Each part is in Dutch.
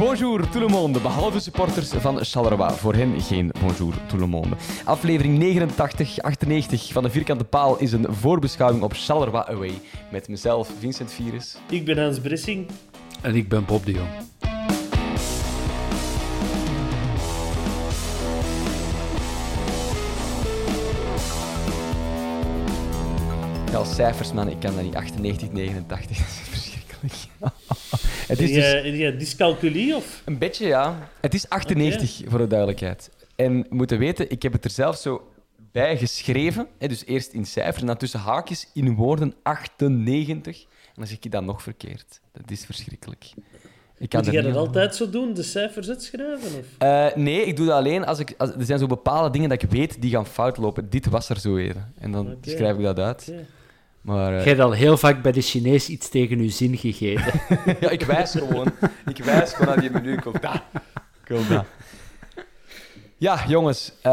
Bonjour tout le monde, behalve supporters van Charleroi. Voor hen geen bonjour tout le monde. Aflevering 89, 98 van de Vierkante Paal is een voorbeschouwing op Charleroi Away. Met mezelf, Vincent Virus. Ik ben Hans Bressing. En ik ben Bob de Jong. Ja, cijfers, man, ik kan dat niet. 98, 89, dat is verschrikkelijk. Het Heb is dus jij, heb jij dyscalculie of? een beetje, ja. Het is 98, voor de duidelijkheid. En moeten weten, ik heb het er zelf zo bij geschreven. Hè, dus eerst in cijfers en dan tussen haakjes in woorden 98. En dan zeg ik dat nog verkeerd. Dat is verschrikkelijk. Ik kan Moet er jij dat altijd zo doen, de cijfers uitschrijven? Of? Eh, nee, ik doe dat alleen als ik... Als, er zijn zo bepaalde dingen dat ik weet die gaan fout lopen. Dit was er zo even. En dan schrijf ik dat uit. Maar eh, Jij hebt al heel vaak bij de Chinees iets tegen uw zin gegeten. ja, ik wijs gewoon. Ik wijs gewoon aan die menu. Ik wil dat. Ik wil dat. Ja, jongens. eh,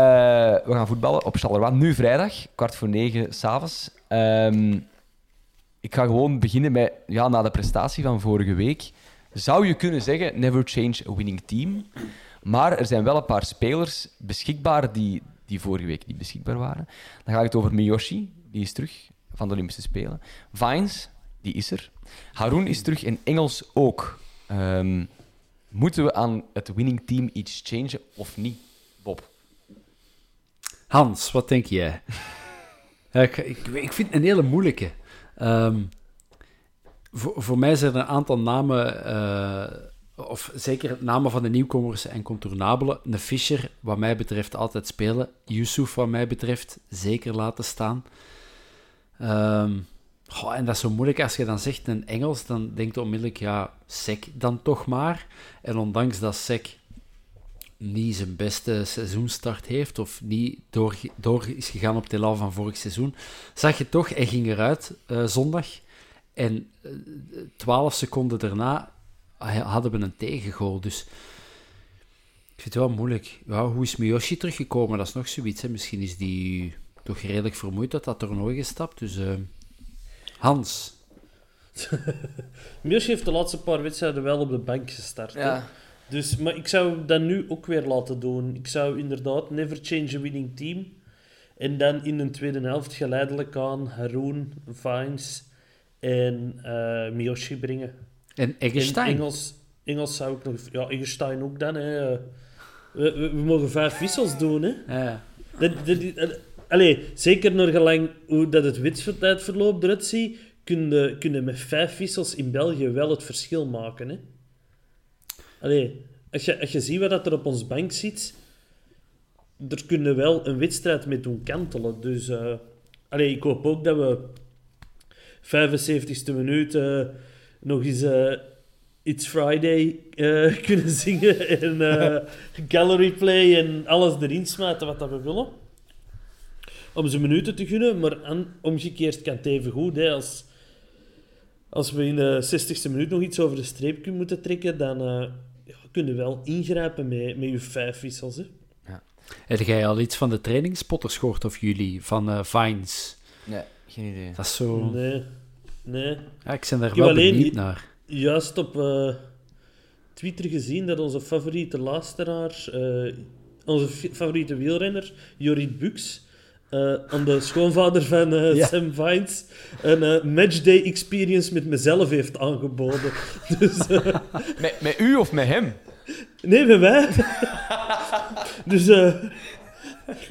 we gaan voetballen op Charleroi. Nu vrijdag, kwart voor negen s'avonds. Ehm ik ga gewoon beginnen met... Ja, na de prestatie van vorige week... Zou je kunnen zeggen, never change a winning team. Maar er zijn wel een paar spelers beschikbaar die, die vorige week niet beschikbaar waren. Dan gaat het over Miyoshi, die is terug van de Olympische Spelen. Vines, die is er. Haroon is terug en Engels ook. Ehm, moeten we aan het winning team iets changen of niet, Bob? Hans, wat denk jij? Ik, ik, ik vind het een hele moeilijke. Ehm, voor, voor mij zijn er een aantal namen, eh, of zeker namen van de nieuwkomers en contournabelen. Een Fischer, wat mij betreft, altijd spelen. Yusuf, wat mij betreft, zeker laten staan. Ehm, en dat is zo moeilijk als je dan zegt een Engels, dan denkt onmiddellijk, ja, Sek dan toch maar. En ondanks dat Sek niet zijn beste seizoenstart heeft of niet door, door is gegaan op elan van vorig seizoen, zag je toch, hij ging eruit eh, zondag en eh, twaalf seconden daarna ha- hadden we een tegengoal. Dus ik vind het wel moeilijk. Ja, hoe is Miyoshi teruggekomen? Dat is nog zoiets. Hè? Misschien is die toch redelijk vermoeid uit dat toernooi gestapt. Dus eh, Hans, Miyoshi heeft de laatste paar wedstrijden wel op de bank gestart. hè. Dus, maar ik zou dat nu ook weer laten doen. Ik zou inderdaad never change a winning team. En dan in een tweede helft geleidelijk aan Haroon, Vines en eh Miyoshi brengen. en En Eggestein. Engels, Engels zou ik nog... Ja, Eggestein ook dan. Hè. We, we, we mogen vijf wissels doen. Hè. Ja. Dat, dat, dat- allee, zeker naar gelang hoe dat het wedstrijdverloop eruit ziet, kun je, kun met vijf wissels in België wel het verschil maken. Hè? Allee, als je, als je ziet wat dat er op ons bank zit, er kunnen wel een wedstrijd mee doen kantelen. Dus allee, ik hoop ook dat we 75ste minuut eh, nog eens eh, It's Friday kunnen zingen en gallery play en alles erin smijten wat dat we willen. Om ze minuten te gunnen, maar aan, omgekeerd kan het even goed. Hè, als, als we in de 60ste minuut nog iets over de streep kunnen moeten trekken, dan eh ja, kunnen we wel ingrijpen met, met je vijf wissels. Hè. Heb jij al iets van de trainingspotters gehoord of jullie, van eh Vines? Nee, geen idee. Dat is zo... Nee, nee. Ja, ik ben daar heb wel alleen benieuwd naar. Juist op eh, Twitter gezien dat onze favoriete luisteraar, eh, onze favoriete wielrenner, Jorrit Bux, eh, aan de schoonvader van eh, Ja. Sam Vines een eh, matchday experience met mezelf heeft aangeboden. Dus, eh, Met, met u of met hem? nee, bij mij. dus eh,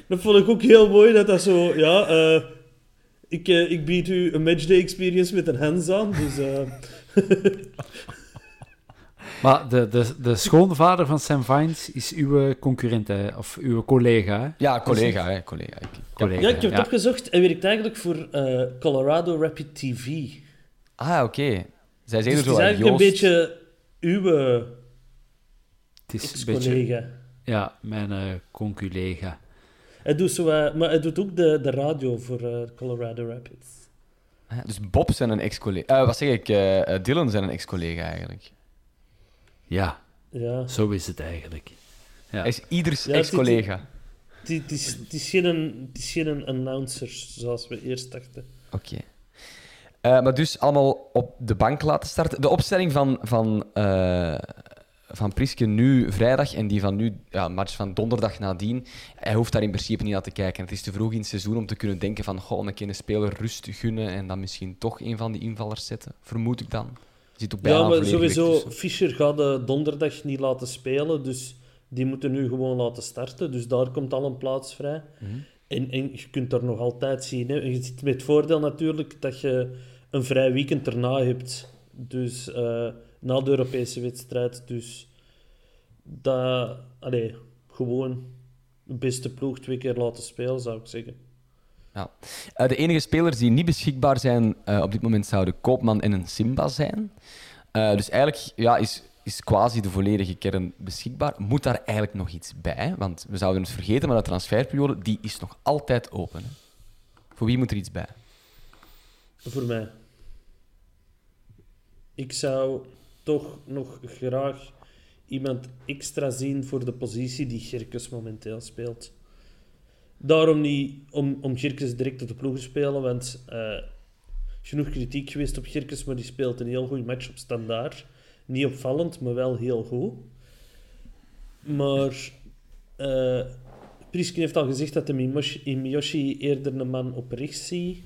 dat vond ik ook heel mooi dat dat zo, ja, eh, ik, eh, ik bied u een matchday experience met een hands aan. Dus eh, Maar de, de, de schoonvader van Sam Vines is uw concurrent, hè? of uw collega. Hè? Ja, collega, hè, collega. Ik- collega ja, ik heb het ja. opgezocht. Hij werkt eigenlijk voor eh, Colorado Rapid TV. Ah, oké. Zij Dus het is eigenlijk een beetje uw eh, Het is een beetje... ex-collega. Ja, mijn eh conculega. Hij doet zo, eh, maar hij doet ook de, de radio voor eh, Colorado Rapids. Ah, Dus Bob zijn een ex-collega. Eh, wat zeg ik? eh, eh, Dylan zijn een ex-collega eigenlijk. Ja, Ja. zo is het eigenlijk. Ja. Hij is ieders Ja, ex-collega. Het is- het is- het is geen het is geen announcer zoals we eerst dachten. Oké. Eh, maar dus allemaal op de bank laten starten. De opstelling van, van, eh, van Priske nu vrijdag en die van nu, ja, match van donderdag nadien, hij hoeft daar in principe niet naar te kijken. Het is te vroeg in het seizoen om te kunnen denken van goh, een keer een speler rust gunnen en dan misschien toch een van die invallers zetten. Vermoed ik dan. Zit Ja, maar sowieso. Fischer gaat de donderdag niet laten spelen, dus die moeten nu gewoon laten starten. Dus daar komt al een plaats vrij. Mhm. En, en je kunt er nog altijd zien. Hè. Je zit met het voordeel natuurlijk dat je een vrij weekend erna hebt. Dus eh, na de Europese wedstrijd. Dus dat, allee, gewoon de beste ploeg twee keer laten spelen, zou ik zeggen. Ja. Eh, de enige spelers die niet beschikbaar zijn eh, op dit moment zouden Koopman en een Simba zijn. Eh, dus eigenlijk ja, is, is quasi de volledige kern beschikbaar. Moet daar eigenlijk nog iets bij? Want we zouden het vergeten, maar de transferperiode die is nog altijd open. Hè. Voor wie moet er iets bij? Voor mij. Ik zou toch nog graag iemand extra zien voor de positie die Gerkes momenteel speelt. Daarom niet om, om Gerkes direct op de ploeg te spelen, want eh, genoeg kritiek geweest op Gerkes, maar die speelt een heel goed match op standaard. Niet opvallend, maar wel heel goed. Maar Priesken heeft al gezegd dat hij in Miyoshi eerder een man op rechts ziet.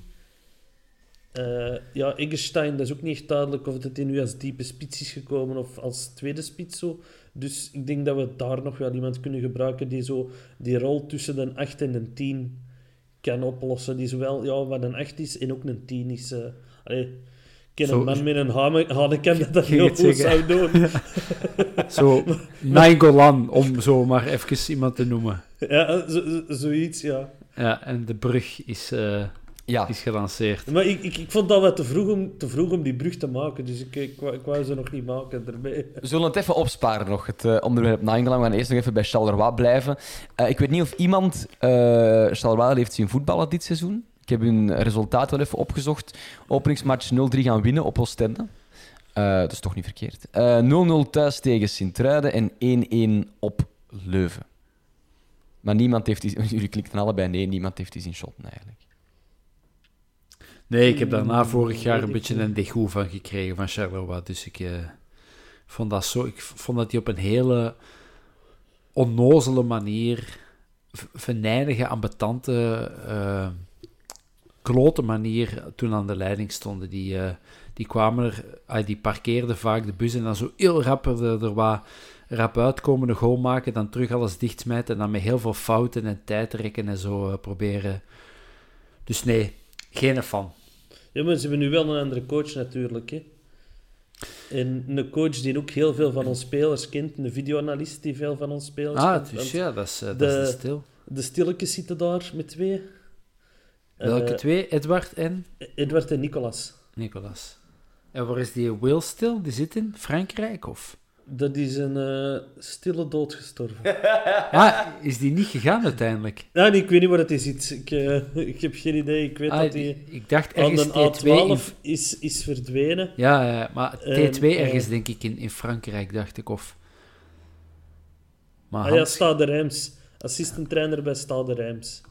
Eh, ja, Eggestein, dat is ook niet echt duidelijk of hij nu als diepe spits is gekomen of als tweede spits zo. Dus ik denk dat we daar nog wel iemand kunnen gebruiken die zo die rol tussen een 8 en een 10 kan oplossen. Die zowel ja, wat een 8 is en ook een 10 is. eh allee, ik ken een man met een hane- hanekem dat dat heel het goed zou doen. Zo, Nainggolan, om zo maar even iemand te noemen. ja, zo, zo- zoiets, ja. Ja, en de brug is, eh, Ja, is gelanceerd. Maar ik, ik, ik vond dat wat te vroeg, om, te vroeg om die brug te maken, dus ik, ik, wou- ik wou ze nog niet maken ermee. we zullen het even opsparen nog, het eh, onderwerp Nainggolan. We gaan eerst nog even bij Charleroi blijven. Eh, ik weet niet of iemand eh Charleroi heeft zien voetballen dit seizoen. Ik heb hun resultaat wel even opgezocht. Openingsmatch 0-3 gaan winnen op Oostende. Eh, dat is toch niet verkeerd. Eh, 0-0 thuis tegen Sint-Truiden en 1-1 op Leuven. Maar niemand heeft die... Jullie klikten allebei nee, niemand heeft die zien shotten eigenlijk. Nee, ik heb daarna vorig jaar een beetje een degoe van gekregen van Charleroi. Dus ik eh, vond dat zo... Ik vond dat hij op een hele onnozele manier, venijnige, ambetante, eh klote manier toen aan de leiding stonden. Die, eh, die kwamen er... die parkeerden vaak de bus en dan zo heel rap er, er wat rap uitkomen, een goal maken, dan terug alles dichtsmijten en dan met heel veel fouten en tijdrekken en zo eh, proberen... Dus nee, geen fan. Ja, maar ze hebben nu wel een andere coach natuurlijk. Hè. En een coach die ook heel veel van onze spelers kent. Een videoanalist die veel van onze spelers Ah, kent. dus Want ja, dat is, eh, dat de- is de stil. De stilletjes zitten daar met twee. Welke Eh, twee? Edward en Edward en Nicolas. Nicolas. En waar is die Will stil? Die zit in Frankrijk, of? Dat is een eh, stille dood gestorven. Ah, is die niet gegaan uiteindelijk? Ja, nee, ik weet niet wat het is. Iets. Ik, eh, ik heb geen idee. Ik weet Ah, dat hij ik dacht aan ergens de T2 in... A12 is, is verdwenen. Ja, ja, maar T2 En, eh, ergens denk ik in, in Frankrijk, dacht ik. Of... Maar Ah ja, Stade Reims. Assistent trainer bij Stade Reims.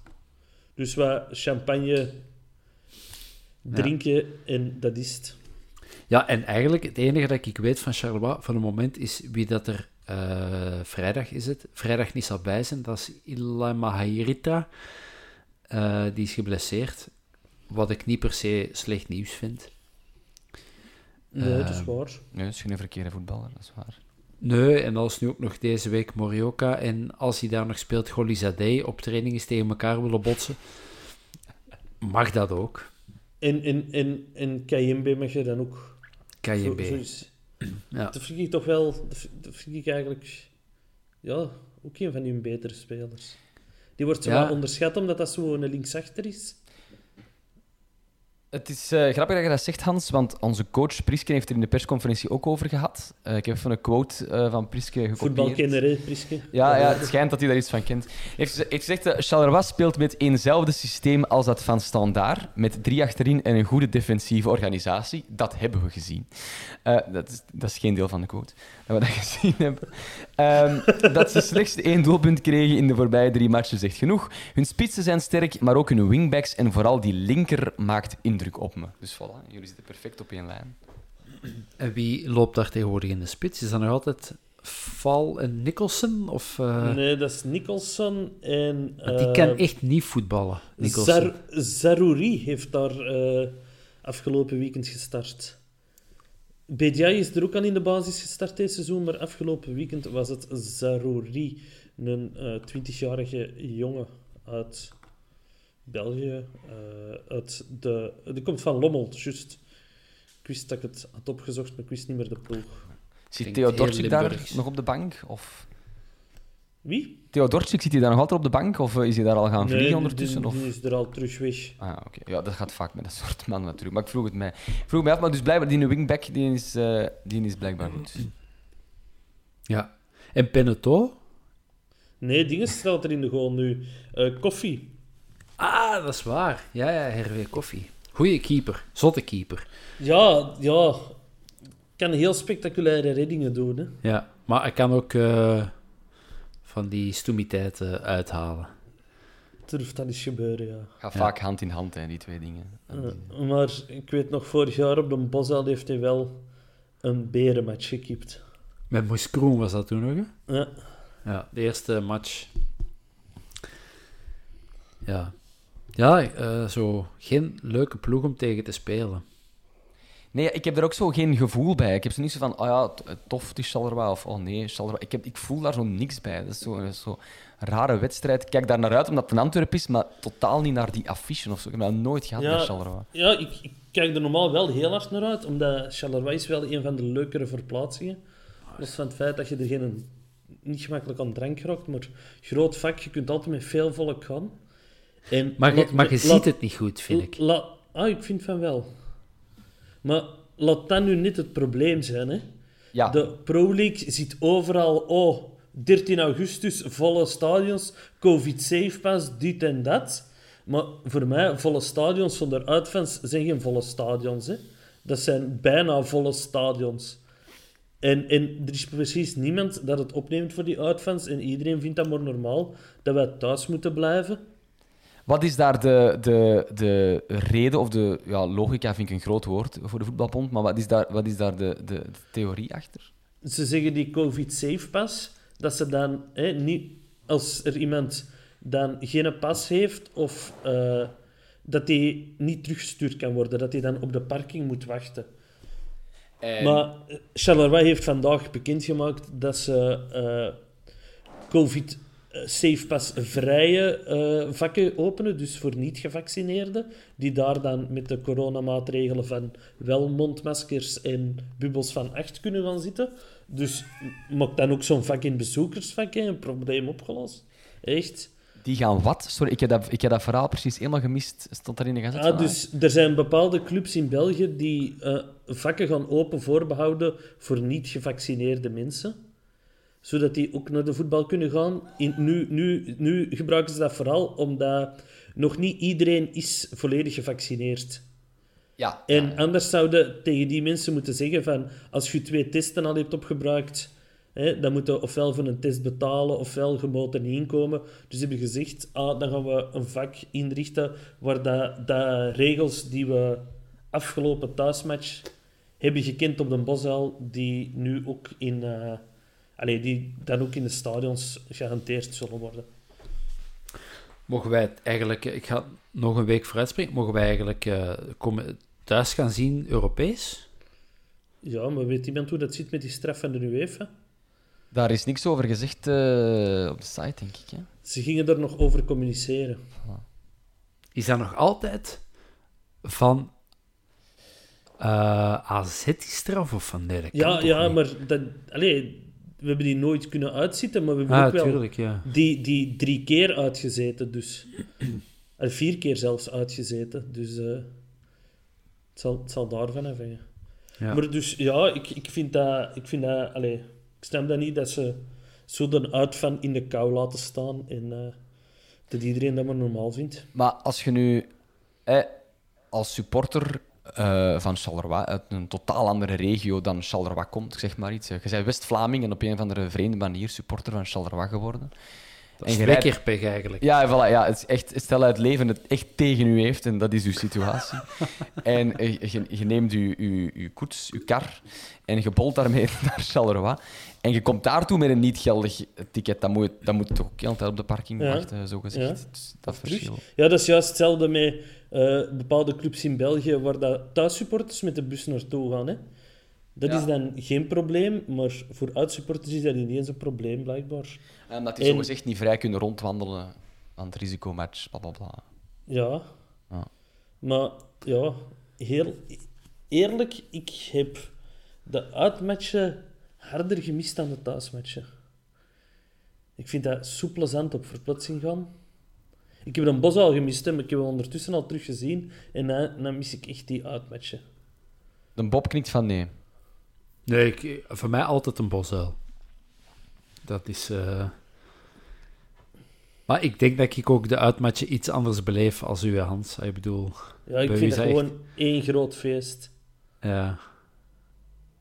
Dus wat champagne drinken en dat is het. Ja, en eigenlijk het enige dat ik weet van Charleroi van het moment is wie dat er eh, vrijdag is het. Vrijdag niet zal bij zijn. Dat is Ila Mahirita. Eh, die is geblesseerd. Wat ik niet per se slecht nieuws vind. Nee, dat is Ehm, waar. Nee, dat is geen verkeerde voetballer, dat is waar. Nee, en als nu ook nog deze week Morioka en als hij daar nog speelt Golizadeh op training is tegen elkaar willen botsen, mag dat ook. En, en, en, en Kayembe mag je dan ook. KJB. zo Ja. Dat vind ik toch wel... Dat vind, ik eigenlijk... Ja, ook een van hun betere spelers. Die wordt zo Ja. onderschat omdat dat zo een linksachter is. Het is eh, grappig dat je dat zegt, Hans, want onze coach Priske heeft er in de persconferentie ook over gehad. Eh, ik heb even een quote eh, van Priske gekopieerd. Voetbalkenner, hè, Priske? Ja, ja, het schijnt dat hij daar iets van kent. Heeft, heeft gezegd, Charleroi speelt met eenzelfde systeem als dat van Standaard, met drie achterin en een goede defensieve organisatie. Dat hebben we gezien. Dat, is, dat is geen deel van de quote, dat we dat gezien hebben. Ehm, dat ze slechts één doelpunt kregen in de voorbije drie matchen zegt genoeg. Hun spitsen zijn sterk, maar ook hun wingbacks en vooral die linker maakt indruk op me. Dus voilà, jullie zitten perfect op één lijn. En wie loopt daar tegenwoordig in de spits? Is dat nog altijd Val en Nicholson? Of, eh, Nee, dat is Nicholson en... want die eh, kan echt niet voetballen, Nicholson. Zarouri heeft daar eh, afgelopen weekend gestart. Bediaye is er ook aan in de basis gestart dit seizoen, maar afgelopen weekend was het Zarouri, een eh 20-jarige jongen uit België. eh, uit de, die komt van Lommel, juist. Ik wist dat ik het had opgezocht, maar ik wist niet meer de ploeg. Zit Klinkt Theo heel Dortzik daar nog op de bank? Of... Wie? Theo Dortzik, zit hij daar nog altijd op de bank? Of eh, is hij daar al gaan vliegen ondertussen? Die, is er al terug weg. Ah, oké. Ja, dat gaat vaak met dat soort mannen natuurlijk. Maar ik vroeg het mij. Ik vroeg mij af, maar dus blijkbaar die wingback die is, eh, die is blijkbaar goed. Ja. En Peneto? Nee, dingen staat er in de goal nu. Eh, koffie. Ah, dat is waar. Ja, ja, Hervé Koffie. Goeie keeper. Zotte keeper. Ja, ja. Kan heel spectaculaire reddingen doen. Hè. Ja, maar hij kan ook eh, van die stoemiteiten uithalen. Durft dat eens gebeuren, ja. Gaat vaak hand in hand, hè, die twee dingen. Eh, maar ik weet nog, vorig jaar op de Bosal heeft hij wel een berenmatch gekiept. Met Moes Kroen was dat toen nog, hè? Ja. Ja, de eerste match. Ja. Ja, eh, zo geen leuke ploeg om tegen te spelen. Nee, ik heb er ook zo geen gevoel bij. Ik heb zo niet zo van, oh ja, t- tof, het is Charleroi. Of, oh nee, Charleroi. Ik, heb, ik voel daar zo niks bij. Dat is zo een zo rare wedstrijd. Ik kijk daar naar uit omdat het een Antwerp is, maar totaal niet naar die affiche of zo. Ik heb dat nooit gehad Ja. bij Charleroi. Ja, ik, ik kijk er normaal wel heel hard naar uit, omdat Charleroi is wel een van de leukere verplaatsingen. Los van het feit dat je er geen, niet gemakkelijk aan drank raakt, maar groot vak, je kunt altijd met veel volk gaan. En Maar je, laat- maar je laat- ziet het niet goed, vind ik. La, ah, ik vind van wel. Maar laat dat nu niet het probleem zijn. Hè. Ja, De Pro League ziet overal, oh, 13 augustus, volle stadions, covid-safe pas, dit en dat. Maar voor mij, volle stadions zonder uitfans zijn geen volle stadions. Hè. Dat zijn bijna volle stadions. En, en er is precies niemand dat het opneemt voor die uitfans. En iedereen vindt dat maar normaal, dat wij thuis moeten blijven. Wat is daar de, de, de reden, of de ja, logica vind ik een groot woord voor de voetbalbond, maar wat is daar, wat is daar de, de, de theorie achter? ze zeggen die COVID-safe pas, dat ze dan hè, niet, als er iemand dan geen pas heeft of eh, dat die niet teruggestuurd kan worden, dat hij dan op de parking moet wachten. Maar eh, Charleroi heeft vandaag bekendgemaakt dat ze eh, COVID eh, safe pas vrije eh, vakken openen, dus voor niet-gevaccineerden, die daar dan met de coronamaatregelen van wel mondmaskers en bubbels van acht kunnen gaan zitten. Dus maak dan ook zo'n vak in bezoekersvak, hè, een probleem opgelost. Echt. Die gaan wat? Sorry, ik heb dat, ik heb dat verhaal precies helemaal gemist. Stond in de? Ah, dus er zijn bepaalde clubs in België die eh, vakken gaan open voorbehouden voor niet-gevaccineerde mensen. Zodat die ook naar de voetbal kunnen gaan. In, nu, nu, nu gebruiken ze dat vooral omdat nog niet iedereen is volledig gevaccineerd. Ja. En anders zouden tegen die mensen moeten zeggen van... Als je twee testen al hebt opgebruikt... Hè, dan moet je ofwel voor een test betalen, ofwel je moet er niet inkomen. Dus hebben gezegd, ah, dan gaan we een vak inrichten waar dat, dat regels die we afgelopen thuismatch hebben gekend op de Bosuil, die nu ook in... eh allee, die dan ook in de stadions gehanteerd zullen worden. Mogen wij het eigenlijk, ik ga nog een week vooruitspringen, mogen wij eigenlijk eh, komen, thuis gaan zien Europees? Ja, maar weet iemand hoe dat zit met die straf van de UEFA? Daar is niks over gezegd eh, op de site, denk ik. Hè? Ze gingen er nog over communiceren. Is dat nog altijd van eh AZ die straf of van kan Ja, ja maar dat, allee, we hebben die nooit kunnen uitzitten, maar we hebben Ah, ook wel tuurlijk, ja. die, die drie keer uitgezeten. Dus. En vier keer zelfs uitgezeten. Dus eh, het, zal, het zal daarvan afhangen. Ja. Maar dus ja, ik, ik vind dat... Ik, vind dat allee, ik snap dat niet dat ze zo dan uit van in de kou laten staan en eh, dat iedereen dat maar normaal vindt. Maar als je nu eh, als supporter eh, van Charleroi uit een totaal andere regio dan Charleroi komt, ik zeg maar iets. Je bent West-Vlaming en op een of andere vreemde manier supporter van Charleroi geworden. Dat is je rijdt- wekkerpech eigenlijk. Ja, voilà, ja, het is echt, stel dat het leven het echt tegen u heeft en dat is uw situatie. en eh, je, je neemt uw, uw, uw koets, uw kar en je bolt daarmee naar Charleroi. En je komt daartoe met een niet geldig ticket. Dan moet, je- dan moet je toch ook heel de tijd op de parking Ja. wachten, zo gezegd. Ja. Dat verschil. Ja, dat is juist hetzelfde met eh, bepaalde clubs in België waar dat thuissupporters met de bus naartoe gaan. Hè. Dat Ja. is dan geen probleem, maar voor uitsupporters is dat ineens een probleem, blijkbaar. En dat die En- zogezegd niet vrij kunnen rondwandelen aan het risicomatch, bla bla bla. Ja. Ja. Maar ja, heel eerlijk, ik heb de uitmatchen harder gemist dan de thuismatchen. Ik vind dat zo plezant op verplaatsing gaan. Ik heb een bos al gemist, hè, maar ik heb hem ondertussen al teruggezien. En dan, dan mis ik echt die uitmatchen. De Bob knikt van nee. Nee, ik, voor mij altijd een bosuil. Dat is... eh, Maar ik denk dat ik ook de uitmatchen iets anders beleef als u, Hans. Ik bedoel... Ja, ik vind dat gewoon één groot feest. Ja.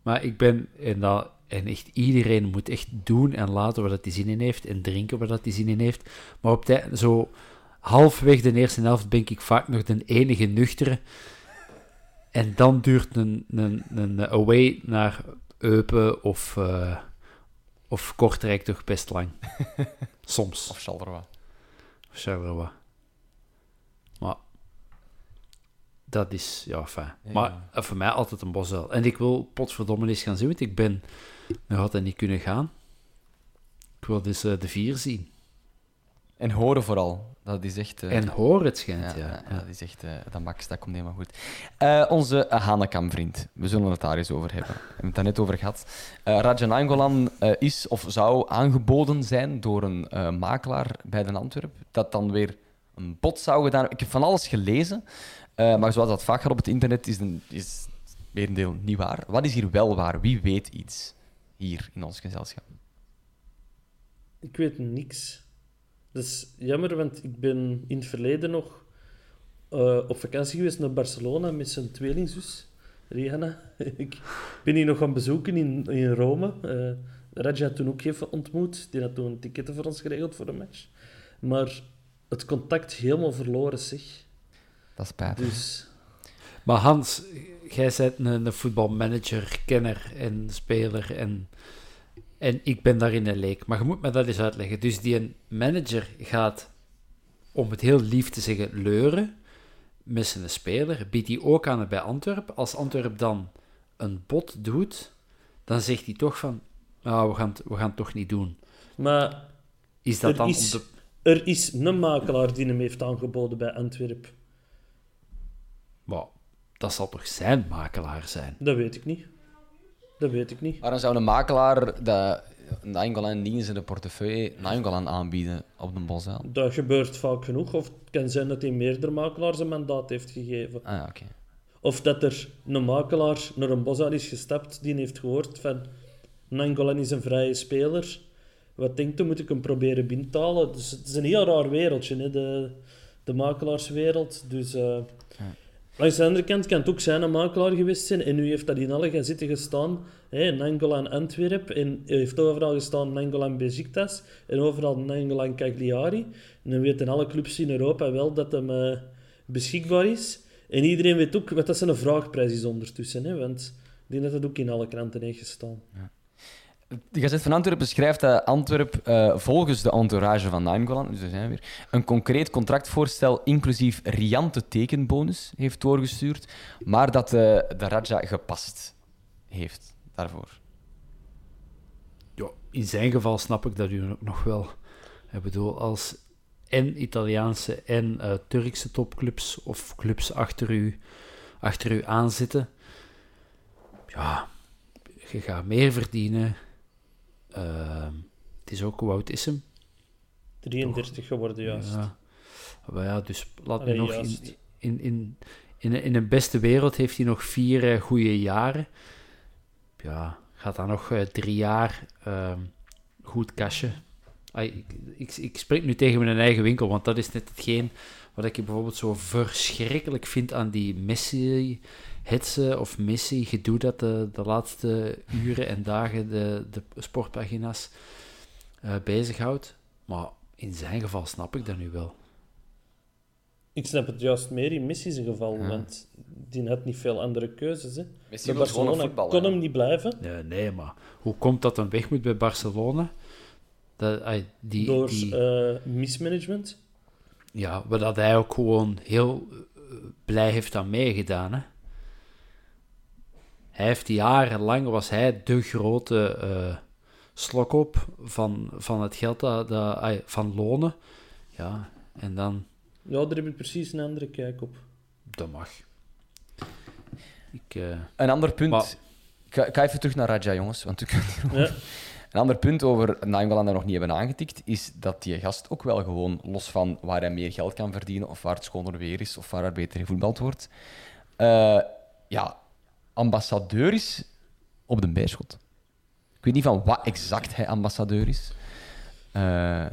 Maar ik ben... En, dat, en echt iedereen moet echt doen en laten waar dat hij zin in heeft. En drinken waar dat hij zin in heeft. Maar op tijd, zo halfweg de eerste helft ben ik vaak nog de enige nuchtere. En dan duurt een, een, een away naar Eupen of, eh, of Kortrijk toch best lang. Soms. Of Charleroi. Of Charleroi. Maar dat is, ja, fijn. Maar eh, voor mij altijd een bosuil. En ik wil potverdomme eens gaan zien, want ik ben nog altijd niet kunnen gaan. Ik wil dus eh, de vier zien. En horen vooral. Dat is echt... eh, En hoor het schijnt, ja, ja. ja, dat is echt... eh, dat Max, dat komt helemaal goed. Eh, onze uh, Hanekam-vriend. We zullen het daar eens over hebben. We hebben het daar net over gehad. Eh Rajan Angolan eh, is of zou aangeboden zijn door een eh, makelaar bij de Antwerp. Dat dan weer een bod zou gedaan Ik heb van alles gelezen. eh, maar zoals dat vaak gaat op het internet, is, een, is weer een deel niet waar. Wat is hier wel waar? Wie weet iets hier in ons gezelschap? Ik weet niks. Dat is jammer, want ik ben in het verleden nog eh, op vakantie geweest naar Barcelona met zijn tweelingzus, Rihanna. ik ben die nog gaan bezoeken in, in Rome. Eh Raja had toen ook even ontmoet. Die had toen ticketten voor ons geregeld voor de match. Maar het contact helemaal verloren, zeg. Dat is spijtig. Dus Maar Hans, jij bent een, een voetbalmanager, kenner en speler en, en ik ben daarin een leek. Maar je moet me dat eens uitleggen. Dus die een manager gaat, om het heel lief te zeggen, leuren met zijn speler. Biedt hij ook aan het bij Antwerp. Als Antwerp dan een bod doet, dan zegt hij toch van, nou, we, gaan het, we gaan het toch niet doen. Maar Is dat Er dan is- de... er is een makelaar die hem heeft aangeboden bij Antwerp. Well, dat zal toch zijn makelaar zijn? Dat weet ik niet. Dat weet ik niet. Waarom zou een makelaar dat Nainggolan niet in zijn portefeuille Nainggolan aanbieden op de Bosuil? Dat gebeurt vaak genoeg. Of het kan zijn dat hij meerdere makelaars een mandaat heeft gegeven. Ah, ja, oké. Of dat er een makelaar naar een bos aan is gestapt die heeft gehoord van Nangolan is een vrije speler. Wat denkt u, moet ik hem proberen halen? Dus het is een heel raar wereldje, hè, de, de makelaarswereld. Dus eh, langs de andere kant kan het ook zijn een makelaar geweest zijn en nu heeft dat in alle gaan zitten gestaan. Hè, Nangolan Antwerp en heeft overal gestaan Nangolan Besiktas en overal Nangolan Cagliari. En dan weten alle clubs in Europa wel dat hem eh, beschikbaar is. En iedereen weet ook wat dat zijn vraagprijs is ondertussen. Hè? Want ik denk dat dat ook in alle kranten heeft gestaan. De Gazet van Antwerpen beschrijft dat Antwerp eh, volgens de entourage van Nainggolan, dus zijn we weer, een concreet contractvoorstel inclusief riante tekenbonus heeft doorgestuurd, maar dat eh, de Raja gepast heeft daarvoor. Ja, in zijn geval snap ik dat u nog wel. Ik bedoel, als en Italiaanse en eh, Turkse topclubs of clubs achter u, achter u aanzitten, ja, je gaat meer verdienen. Ehm, het is ook, hoe oud is hem? 33 geworden, juist. Ja. Maar ja, dus laat me nog in, in, in, in, in een beste wereld heeft hij nog vier eh, goede jaren. Ja, gaat dan nog eh, drie jaar ehm, goed cashen. Ik, ik, ik spreek nu tegen mijn eigen winkel, want dat is net hetgeen wat ik bijvoorbeeld zo verschrikkelijk vind aan die Messi-hetsen of Messi-gedoe dat de, de laatste uren en dagen de, de sportpagina's eh, bezighoudt. Maar in zijn geval snap ik dat nu wel. Ik snap het juist meer in Messi's geval, Ja. want die had niet veel andere keuzes. Hè. Messi wil Barcelona voetballen, kon hè. hem niet blijven. Nee, nee, maar hoe komt dat dan weg moet bij Barcelona? Dat, die, door die, eh, mismanagement. ja, waar dat hij ook gewoon heel eh, blij heeft aan meegedaan. Hè? Hij heeft jarenlang, was hij de grote eh slok op van, van het geld dat, dat, van lonen. Ja, en dan, Ja, daar heb ik precies een andere kijk op. dat mag. Ik, eh, Een ander punt. Maar- Ik, ga, ik ga even terug naar Raja, jongens. Want u kunt Ja. Een ander punt over Nainggolan dat nog niet hebben aangetikt, is dat die gast ook wel gewoon, los van waar hij meer geld kan verdienen, of waar het schoner weer is, of waar er beter gevoetbald wordt, eh, ja, ambassadeur is op de Beerschot. Ik weet niet van wat exact hij ambassadeur is. Eh,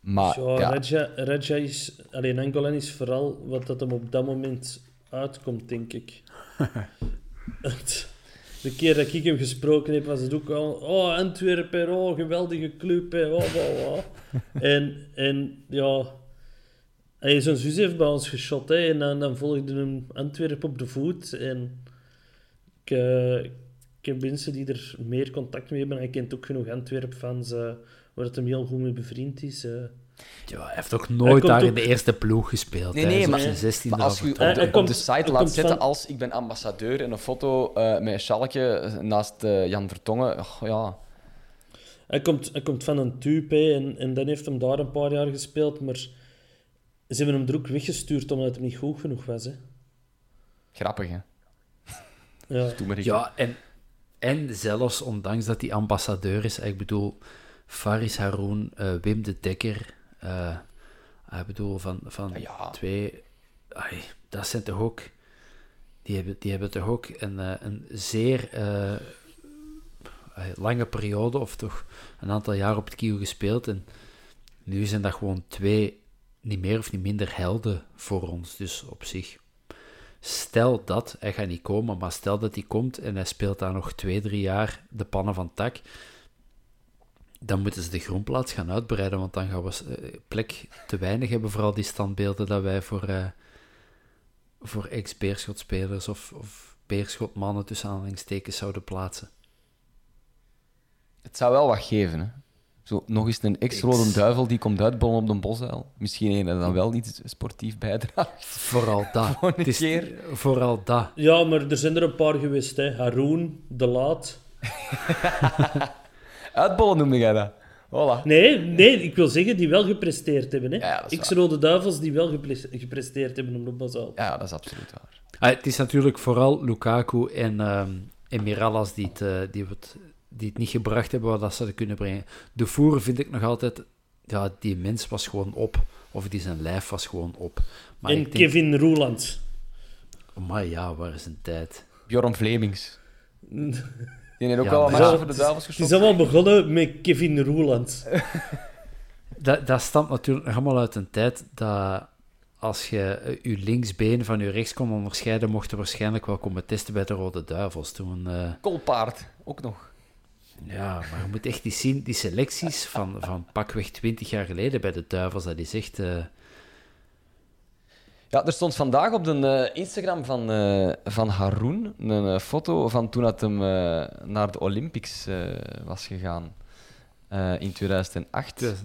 maar ja, ja, is... Alleen Angolan is vooral wat dat hem op dat moment uitkomt, denk ik. De keer dat ik hem gesproken heb, was het ook al... Oh, Antwerpen, oh, geweldige club, hè, oh, oh, oh. en, en ja... Hij zijn zus heeft bij ons geschot, hè, en dan, dan volgde hem Antwerpen op de voet. En ik, eh, ik heb mensen die er meer contact mee hebben. Hij kent ook genoeg Antwerp-fans, eh, waar het hem heel goed mee bevriend is. eh. ja, hij heeft ook nooit daar in de eerste ploeg gespeeld. Nee, nee, op maar- zijn 16e maar als je op de, Hij- de site laat zetten van- als ik ben ambassadeur en een foto eh, met een schalkje naast eh, Jan Vertongen, oh, ja... Hij komt, hij komt van een tupe hè, en, en dan heeft hem daar een paar jaar gespeeld, maar ze hebben hem er ook weggestuurd omdat hij niet goed genoeg was. Hè. Grappig, hè? Ja. Doe maar Ja, en, en zelfs ondanks dat hij ambassadeur is, ik bedoel, Faris Haroun, eh, Wim de Dekker, eh, ik bedoel, van, van Ja. twee, ai, dat zijn toch ook, die hebben, die hebben toch ook een, eh, een zeer eh, lange periode, of toch een aantal jaar op het kiel gespeeld, en nu zijn dat gewoon twee, niet meer of niet minder helden voor ons, dus op zich Stel dat, hij gaat niet komen, maar stel dat hij komt en hij speelt daar nog twee, drie jaar de pannen van tak, dan moeten ze de grondplaats gaan uitbreiden, want dan gaan we eh, plek te weinig hebben voor al die standbeelden dat wij voor, eh, voor ex-Beerschot-spelers of, of Beerschot-mannen tussen aanhalingstekens zouden plaatsen. Het zou wel wat geven, hè. Zo, nog eens een ex-rode Ex. duivel die komt uitbollen op de bosuil. Misschien een dat dan wel iets sportief bijdraagt. Vooral dat. Een Het is- keer. Vooral dat. ja, maar er zijn er een paar geweest. Hè. Haroon, De Laat. Uitbollen noemde jij dat. Voilà. Nee, nee, ik wil zeggen die wel gepresteerd hebben. Hè. Ja, ja, dat is X-Rode Duivels die wel gepres- gepresteerd hebben op de Bazaal. Ja, dat is absoluut waar. Ah, het is natuurlijk vooral Lukaku en, ehm en Mirallas die het, eh, die het die het niet gebracht hebben wat dat ze hadden kunnen brengen. De Voer vind ik nog altijd... Ja, die mens was gewoon op. Of die zijn lijf was gewoon op. Maar en ik denk, Kevin Roeland. maar ja, waar is een tijd? Bjorn Vlemings. Die heeft ook Ja, wel een maar- match voor de duivels Het gestopt. is allemaal begonnen met Kevin Roeland. Dat, dat stamt natuurlijk nog allemaal uit een tijd dat als je eh, je linksbeen van je rechts kon onderscheiden, mocht je waarschijnlijk wel komen testen bij de Rode Duivels. Toen, eh, Kolpaard, ook nog. Ja, maar je moet echt eens zien, die selecties van, van pakweg 20 jaar geleden bij de Duivels, dat is echt... eh, Ja, er stond vandaag op de eh, Instagram van, eh, van Haroon een foto van toen dat hem naar de Olympics was gegaan. in 2008. dus,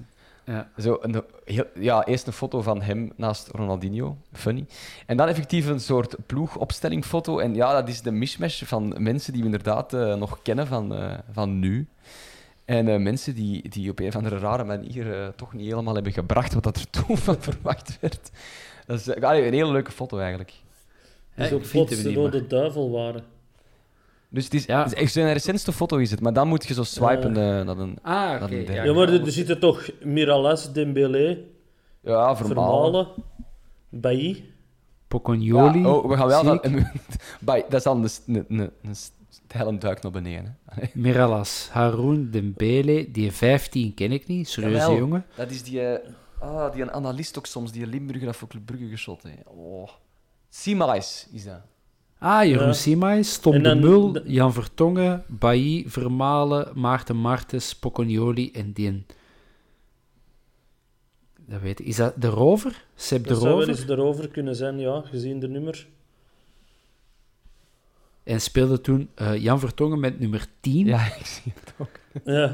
ja. Zo een, heel, ja, eerst een foto van hem naast Ronaldinho. Funny. En dan effectief een soort ploegopstellingfoto. En ja, dat is de mishmash van mensen die we inderdaad eh, nog kennen van, eh, van nu. En eh, mensen die, die op een of andere rare manier toch niet helemaal hebben gebracht wat dat er toen van verwacht werd. Dat is allee, een hele leuke foto eigenlijk. Zo ik vind plots hem de rode duivel waren. Dus het is, Ja. het is echt zijn recentste foto is het, maar dan moet je zo swipen eh, naar een... Ah, naar oké. een derde. ja, Ja, maar er, er zitten toch Miralles, Dembélé, Ja, vermalen. Bailly. Pocognoli. Ja, oh, we gaan wel dat is dan een, een, een, een stijle duik naar beneden. hè. Haroun Dembele, die 15 ken ik niet, serieuze Jawel. jongen. Dat is die, eh, ah, die een analist ook soms, die Limburger of ook Brugge geschot. Hè. Oh. Simais is dat. Ah, Jeroen Ja. Simais, Tom de Mul, de- Jan Vertongen, Bailly, Vermalen, Maarten Martens, Pocognoli en Dien. Dat weet ik. Is dat de Rover? Seb de Dat zou wel Rover? eens erover kunnen zijn, ja, gezien de nummer. En speelde toen eh, Jan Vertongen met nummer 10. Ja, ik zie het ook. Ja.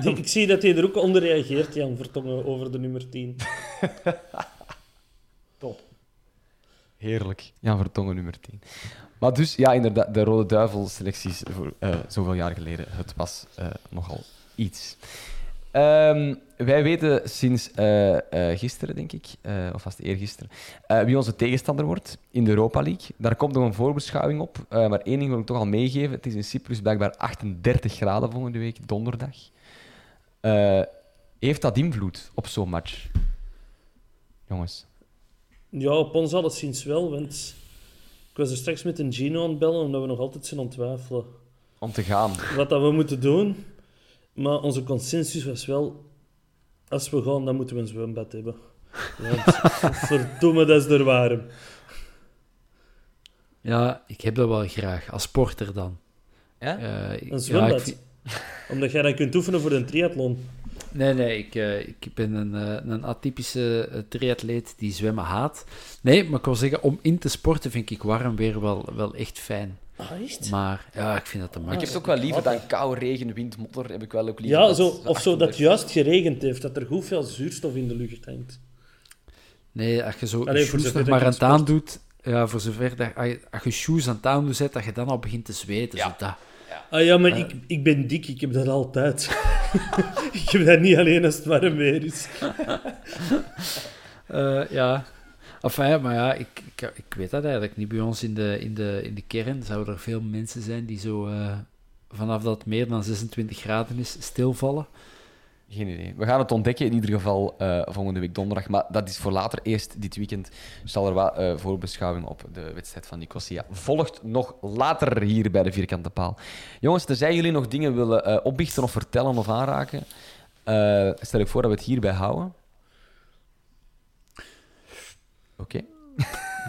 Die- ik zie dat hij er ook onder reageert, Jan Vertongen, over de nummer 10. Heerlijk. Jan Vertongen, nummer 10. Maar dus, ja, inderdaad, de Rode Duivel-selecties voor eh, zoveel jaar geleden. Het was eh, nogal iets. Ehm, wij weten sinds eh, gisteren, denk ik, of was het eergisteren, wie onze tegenstander wordt in de Europa League. Daar komt nog een voorbeschouwing op, maar één ding wil ik toch al meegeven. Het is in Cyprus blijkbaar 38 graden volgende week, donderdag. Heeft dat invloed op zo'n match? Jongens. Ja, op ons alleszins wel, want ik was er straks met een Gino aan het bellen, omdat we nog altijd zijn aan het twijfelen Om te gaan. wat dat we moeten doen. Maar onze consensus was wel, als we gaan, dan moeten we een zwembad hebben. Want verdomme, dat is er warm. Ja, ik heb dat wel graag. Als sporter dan. Ja? Eh, Een ja, zwembad. ik Omdat jij dan kunt oefenen voor een triathlon. Nee, nee, ik, eh, ik ben een, eh, een atypische eh, triatleet die zwemmen haat. Nee, maar ik wil zeggen, om in te sporten vind ik warm weer wel, wel echt fijn. Ah, echt? Maar ja, ik vind dat te Maar ik makkelijk. heb het ook wel liever dan kou, regen, wind, modder. Heb ik wel ook liever. Ja, dat zo, of zo dat 38 juist geregend heeft, dat er goed veel zuurstof in de lucht hangt. Nee, als je zo Allee, je voor shoes nog maar aan het aandoet... Ja, voor zover dat... Als je, als je shoes aan het aandoen zet, dat je dan al begint te zweten. Ja. Zo dat. Ah ja, maar ik, ik ben dik, ik heb dat altijd. ik heb dat niet alleen als het warm weer is. Eh, ja. Enfin, maar ja, ik, ik, ik weet dat eigenlijk niet. Bij ons in de, in de, in de kern zouden er veel mensen zijn die zo... eh, vanaf dat het meer dan 26 graden is, stilvallen. Geen idee. We gaan het ontdekken in ieder geval eh, volgende week donderdag. Maar dat is voor later. Eerst dit weekend zal er wat eh, voorbeschouwing op de wedstrijd van Nicosia. Volgt nog later hier bij de Vierkante Paal. Jongens, tenzij jullie nog dingen willen eh, opbiechten of vertellen of aanraken, eh, stel ik voor dat we het hierbij houden. Oké.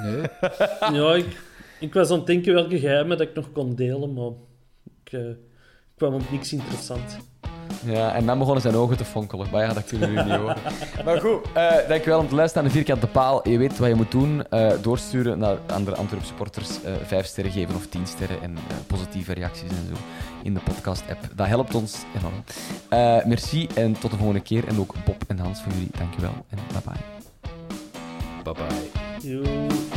Nee. Ja, ik, ik was aan het denken welke geheimen dat ik nog kon delen, maar ik, ik kwam op niks interessant. Ja, en dan begonnen zijn ogen te fonkelen. Maar ja, dat kunnen jullie niet horen. Maar goed, eh dankjewel om te luisteren aan de Vierkante Paal. Je weet wat je moet doen. Eh, doorsturen naar andere Antwerp supporters. eh vijf sterren geven of tien sterren. En eh, positieve reacties en zo in de podcast-app. Dat helpt ons enorm. Eh, merci en tot de volgende keer. En ook Bob en Hans voor jullie. Dankjewel en bye-bye. Bye-bye.